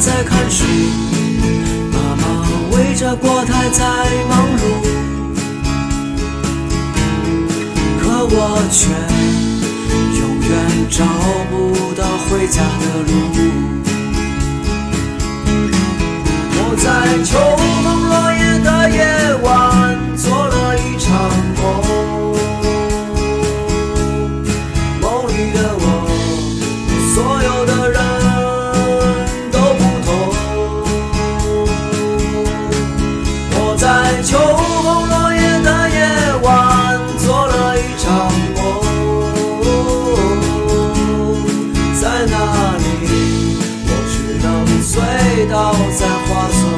在看书，妈妈围着锅台在忙碌，可我却永远找不到回家的路。我在秋风落叶的夜晚能醉倒在花丛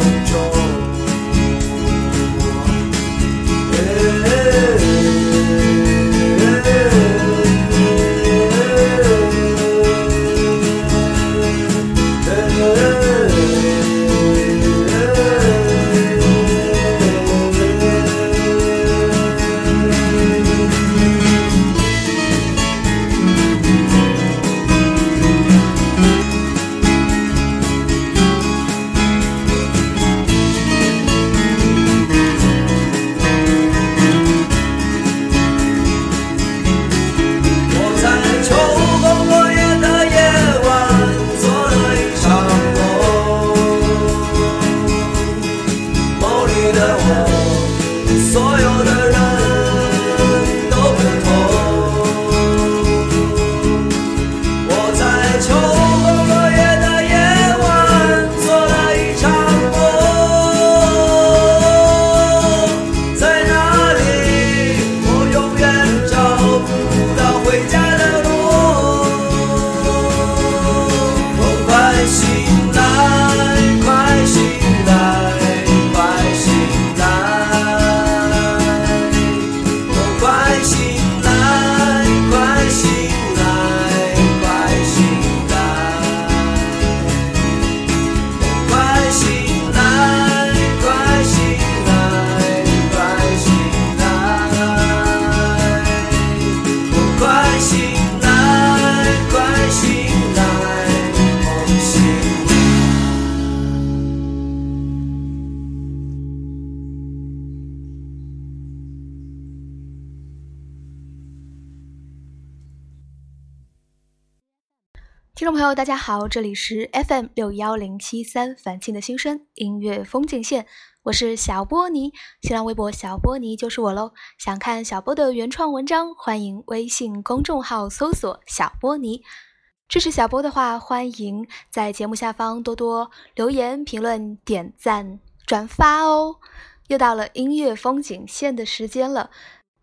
朋友，大家好，这里是 FM 六幺零七三繁庆的心声音乐风景线，我是小波尼，新浪微博小波尼就是我喽。想看小波的原创文章，欢迎微信公众号搜索小波尼。支持小波的话，欢迎在节目下方多多留言、评论、点赞、转发哦。又到了音乐风景线的时间了，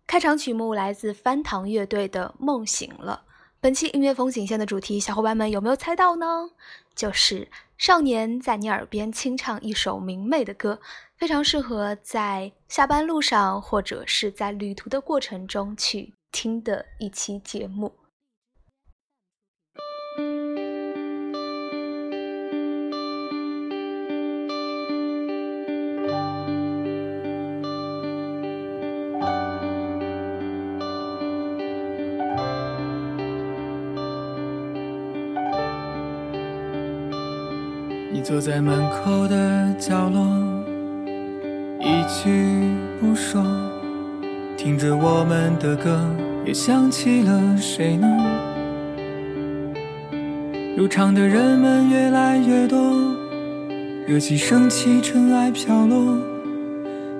开场曲目来自翻糖乐队的《梦醒了》。本期音乐风景线的主题，小伙伴们有没有猜到呢？就是少年在你耳边轻唱一首明媚的歌，非常适合在下班路上或者是在旅途的过程中去听的一期节目。坐在门口的角落，一句不说，听着我们的歌，又想起了谁呢？入场的人们越来越多，热气升起，尘埃飘落，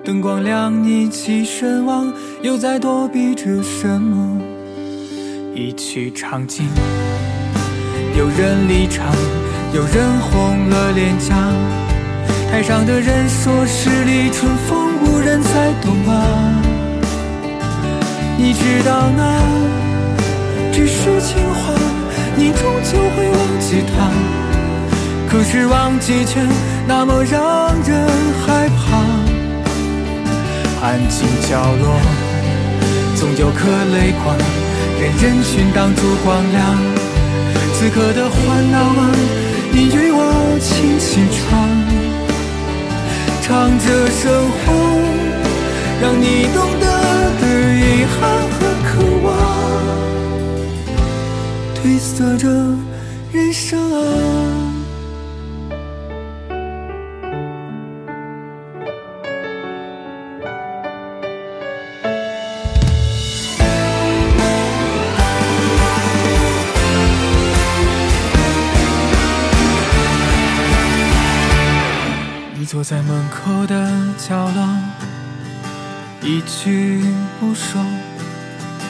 灯光亮，一起神往，又在躲避着什么？一曲唱尽，有人离场。有人红了脸颊，台上的人说十里春风无人再懂啊。你知道那只是情话，你终究会忘记他。可是忘记却那么让人害怕。安静角落，总有颗泪光，任人群挡住光亮。此刻的欢闹啊。你与我轻轻唱，唱着生活，让你懂得的遗憾和渴望，褪色着人生啊。坐在门口的角落，一句不说，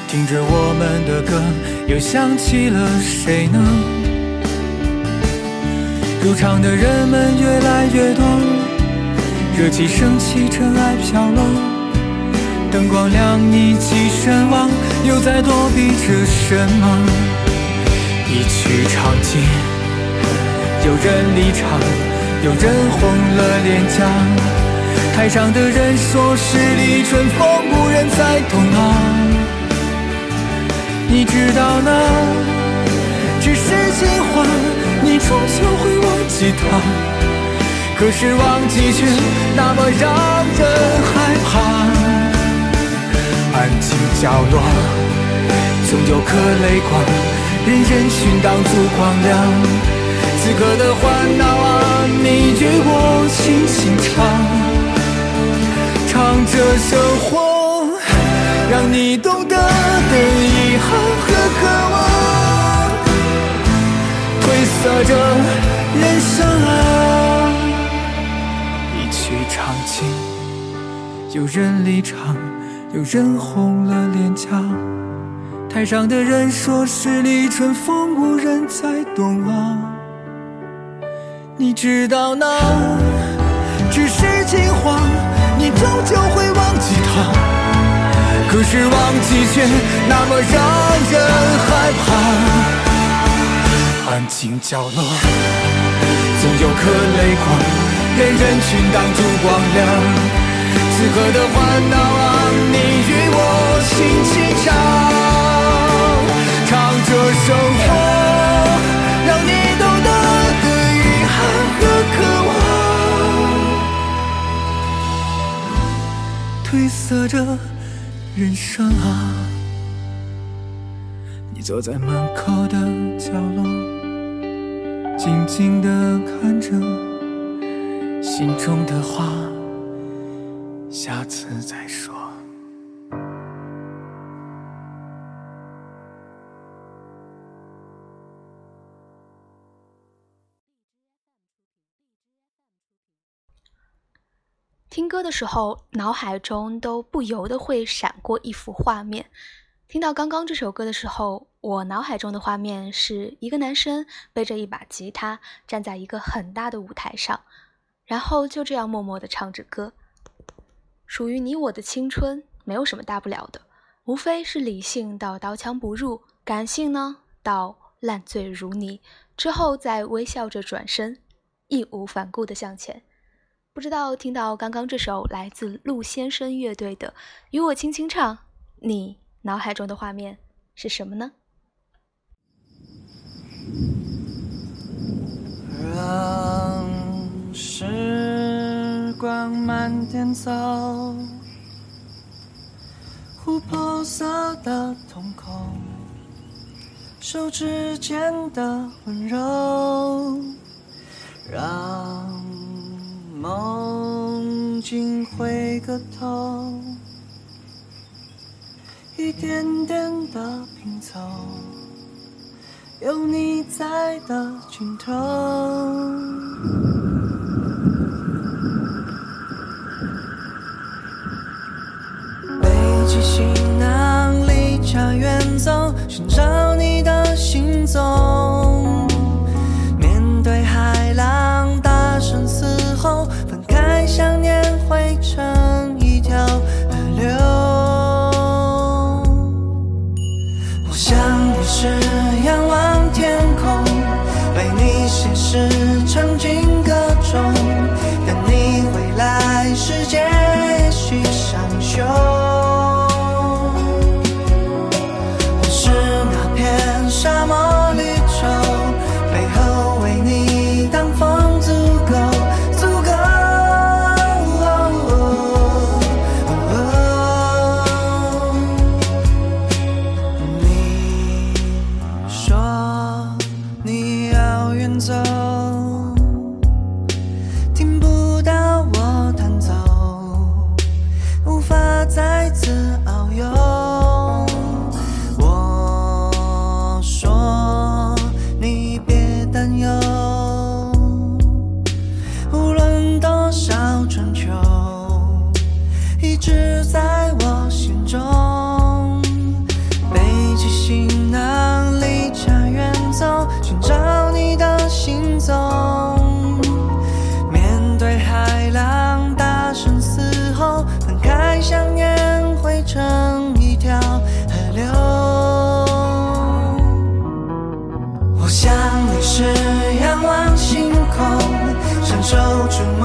听着我们的歌，又想起了谁呢？入场的人们越来越多，热气升起，尘埃飘落，灯光亮，一起神往，又在躲避着什么？一曲唱尽，有人离场。有人红了脸颊，台上的人说十里春风无人再懂啊。你知道那只是情话，你终究会忘记他。可是忘记却那么让人害怕。安静角落，总有颗泪光，任人群挡住光亮。此刻的欢闹啊，你与我轻轻唱，唱着生活，让你懂得的遗憾和渴望，褪色着人生啊。一曲唱尽，有人离场，有人红了脸颊。台上的人说十里春风无人再懂啊。你知道那只是情话，你终究会忘记他。可是忘记却那么让人害怕。安静角落，总有颗泪光，任人群挡住光亮。此刻的欢闹啊，你与我轻轻唱，唱着生活，褪色着人生啊！你坐在门口的角落，静静的看着，心中的话，下次再说。听歌的时候，脑海中都不由得会闪过一幅画面。听到刚刚这首歌的时候，我脑海中的画面是一个男生背着一把吉他，站在一个很大的舞台上，然后就这样默默地唱着歌。属于你我的青春，没有什么大不了的，无非是理性到刀枪不入，感性呢到烂醉如泥，之后再微笑着转身，义无反顾地向前。不知道听到刚刚这首来自陆先生乐队的《与我轻轻唱》，你脑海中的画面是什么呢？让时光慢点走，琥珀色的瞳孔，手指间的温柔。让梦境回个头，一点点的拼凑，有你在的尽头。背起行囊，离家远走，寻找你的行踪。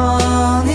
on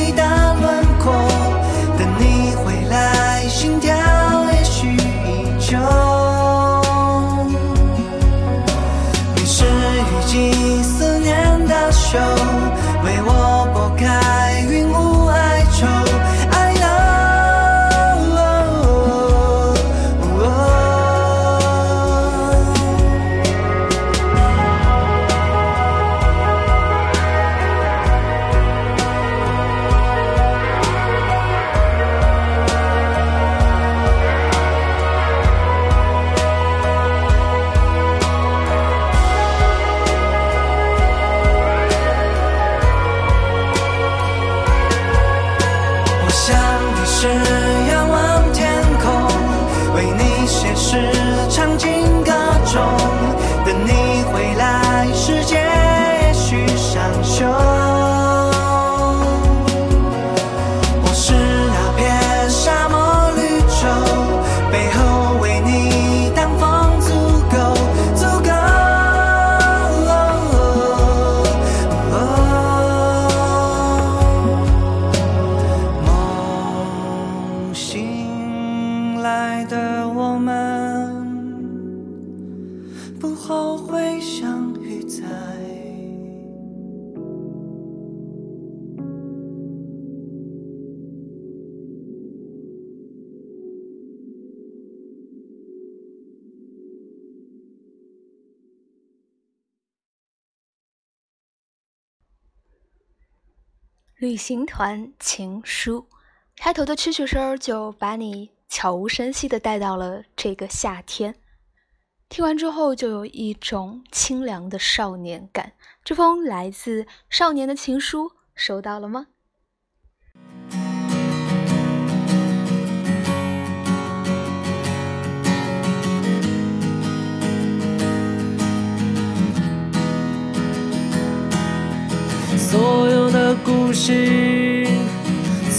旅行团情书，开头的蛐蛐声就把你悄无声息的带到了这个夏天。听完之后，就有一种清凉的少年感。这封来自少年的情书，收到了吗？所有事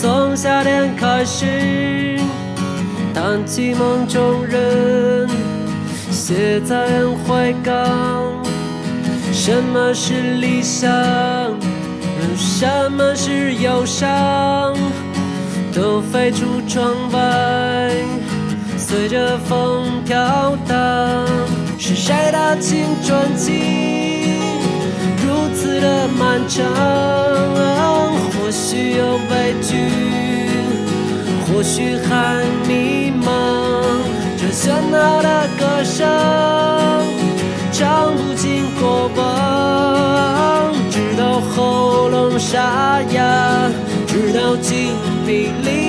从夏天开始，谈起梦中人，写在烟灰缸。什么是理想？什么是忧伤？都飞出窗外，随着风飘荡。是谁的青春期此的漫长，或许有畏惧，或许还迷茫。这喧闹的歌声，唱不尽过往，直到喉咙沙哑，直到精疲力。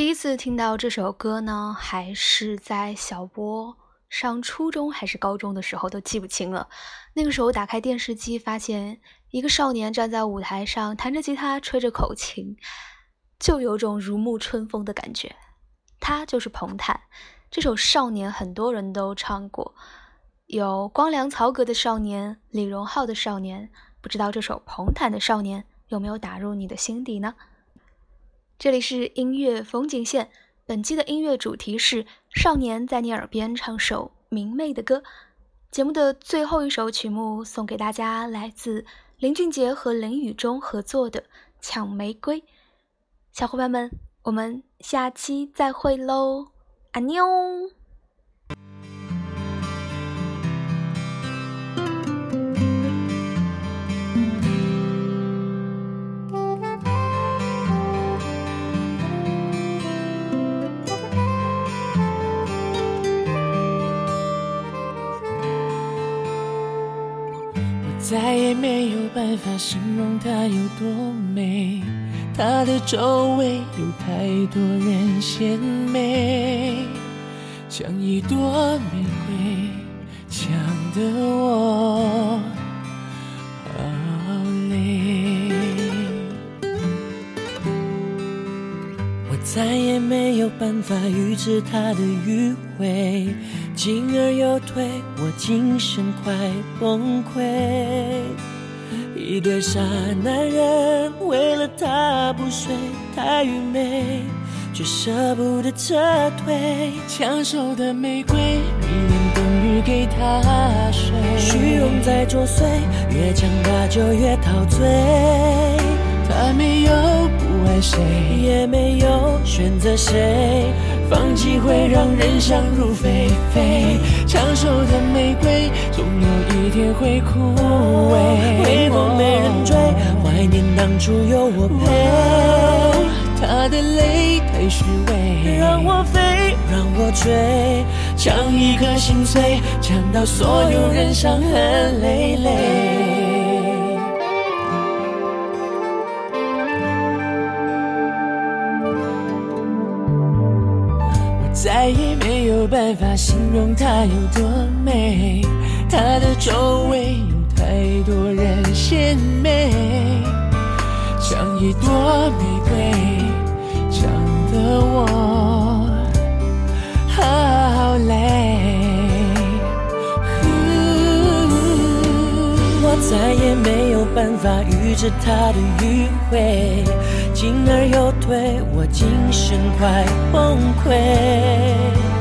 第一次听到这首歌呢，还是在小波上初中还是高中的时候，都记不清了。那个时候打开电视机，发现一个少年站在舞台上，弹着吉他，吹着口琴，就有种如沐春风的感觉。他就是彭坦。这首《少年》很多人都唱过，有光良、曹格的《少年》，李荣浩的《少年》，不知道这首彭坦的《少年》有没有打入你的心底呢？这里是音乐风景线，本期的音乐主题是《少年在你耳边唱首明媚的歌》。节目的最后一首曲目送给大家，来自林俊杰和林宇中合作的《抢玫瑰》。小伙伴们，我们下期再会喽，安妞。再也没有办法形容它有多美，它的周围有太多人献媚，像一朵玫瑰，抢得我。再也没有办法预知他的迂回，进而又退，我精神快崩溃。一对傻男人为了他不睡，太愚昧，却舍不得撤退。抢手的玫瑰，迷恋等于给他睡。虚荣在作祟，越强大就越陶醉。他没有不爱谁，也没有选择谁，放弃会让人想入非非。抢手的玫瑰，总有一天会枯萎。微风没人追，怀念当初有我陪。他的泪太虚伪，让我飞，让我追，抢一颗心碎，抢到所有人伤痕累累。有办法形容它有多美，它的周围有太多人献媚，像一朵玫瑰，长得我好累。我再也没有办法预知它的迂回，进而又退，我精神快崩溃。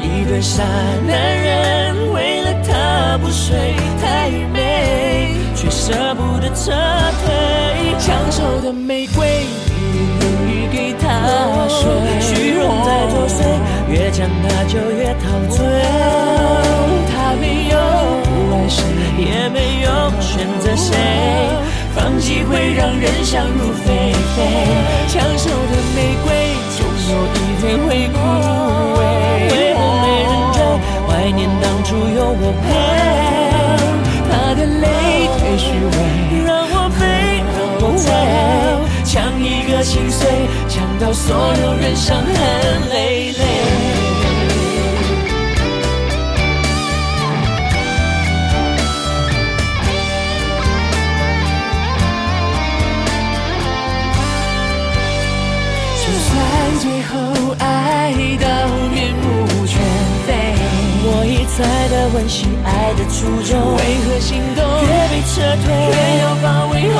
一对傻男人为了她不睡太愚昧，却舍不得撤退。抢手的玫瑰，等于给她睡。虚荣在作祟，越强大就越陶醉。他没有不爱谁，也没有选择谁，放弃会让人想入非非。抢手的玫瑰，总有一天会枯我陪。他的泪太虚伪，让我飞，让我追，抢一个心碎，抢到所有人伤痕累累。就算最后爱到面目全非，一再的温习爱的初衷，为何心动越被撤退，越要把为红？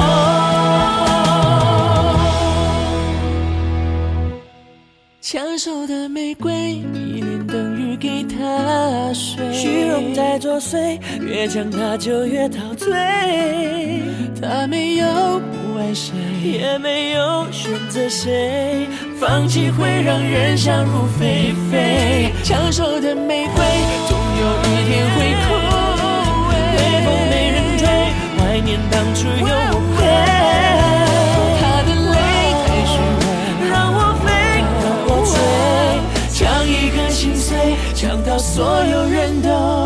抢手的玫瑰，迷恋等于给他睡。虚荣在作祟，越强他就越陶醉。他没有不爱谁，也没有选择谁，放弃会让人想入非非。抢手的玫瑰，总有一天会枯萎。微风没人追，怀念当初有我陪。他的泪太虚伪，让我飞，让我追，抢一颗心碎，抢到所有人都。